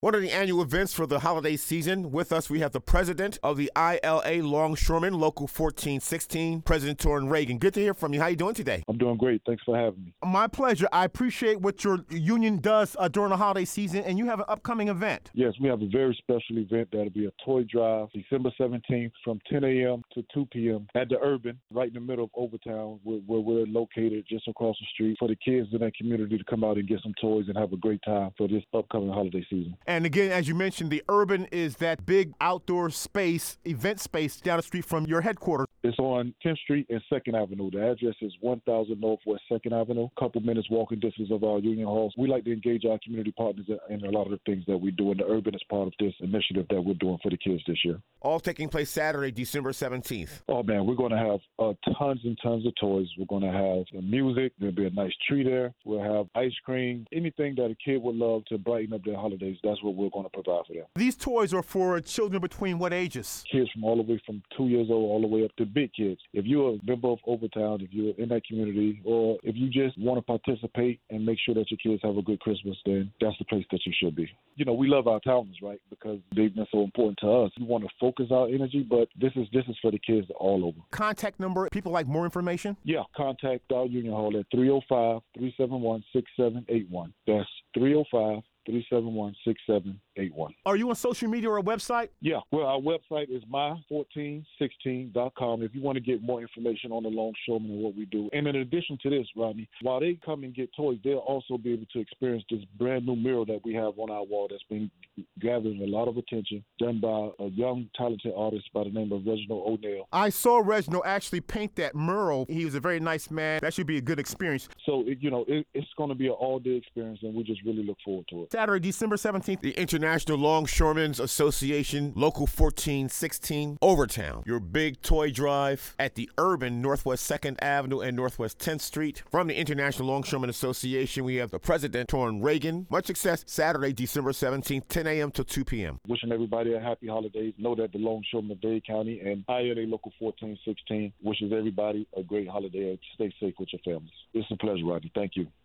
One of the annual events for the holiday season. With us, we have the president of the ILA Longshoremen, Local 1416, President Torin Ragin. Good to hear from you. How are you doing today? I'm doing great. Thanks for having me. My pleasure. I appreciate what your union does uh, during the holiday season, and you have an upcoming event. Yes, we have a very special event that'll be a toy drive December 17th from 10 a.m. to 2 p.m. at the Urban, right in the middle of Overtown, where, where we're located just across the street, for the kids in that community to come out and get some toys and have a great time for this upcoming holiday season. And again, as you mentioned, the Urban is that big outdoor space, event space down the street from your headquarters. It's on 10th Street and 2nd Avenue. The address is 1000 Northwest 2nd Avenue, a couple minutes walking distance of our union halls. We like to engage our community partners in a lot of the things that we do, and the Urban is part of this initiative that we're doing for the kids this year. All taking place Saturday, December 17th. Oh, man, we're going to have uh, tons and tons of toys. We're going to have music. There'll be a nice tree there. We'll have ice cream, anything that a kid would love to brighten up their holidays. That's what we're going to provide for them. These toys are for children between what ages? Kids from all the way from two years old all the way up to big kids. If you're a member of Overtown, if you're in that community, or if you just want to participate and make sure that your kids have a good Christmas, then that's the place that you should be. You know, we love our towns, right? Because they've been so important to us. We want to focus our energy, but this is this is for the kids all over. Contact number. People like more information. Yeah, contact our union hall at 305 371 6781. That's 305 371 6781. Are you on social media or a website? Yeah. Well, our website is my1416.com if you want to get more information on the longshoremen and what we do. And in addition to this, Rodney, while they come and get toys, they'll also be able to experience this brand new mural that we have on our wall that's been gathering a lot of attention, done by a young, talented artist by the name of Reginald O'Neill. I saw Reginald actually paint that mural. He was a very nice man. That should be a good experience. So, it, you know, it, it's going to be an all day experience, and we just really look forward to it. Saturday, December 17th. The International Longshoremen's Association, Local 1416, Overtown. Your big toy drive at the Urban, Northwest 2nd Avenue and Northwest 10th Street. From the International Longshoremen Association, we have the President, Torin Ragin. Much success Saturday, December 17th, 10 a.m. to 2 p.m. Wishing everybody a happy holidays. Know that the Longshoremen of Dade County and ILA Local 1416 wishes everybody a great holiday. Stay safe with your families. It's a pleasure, Rodney. Thank you.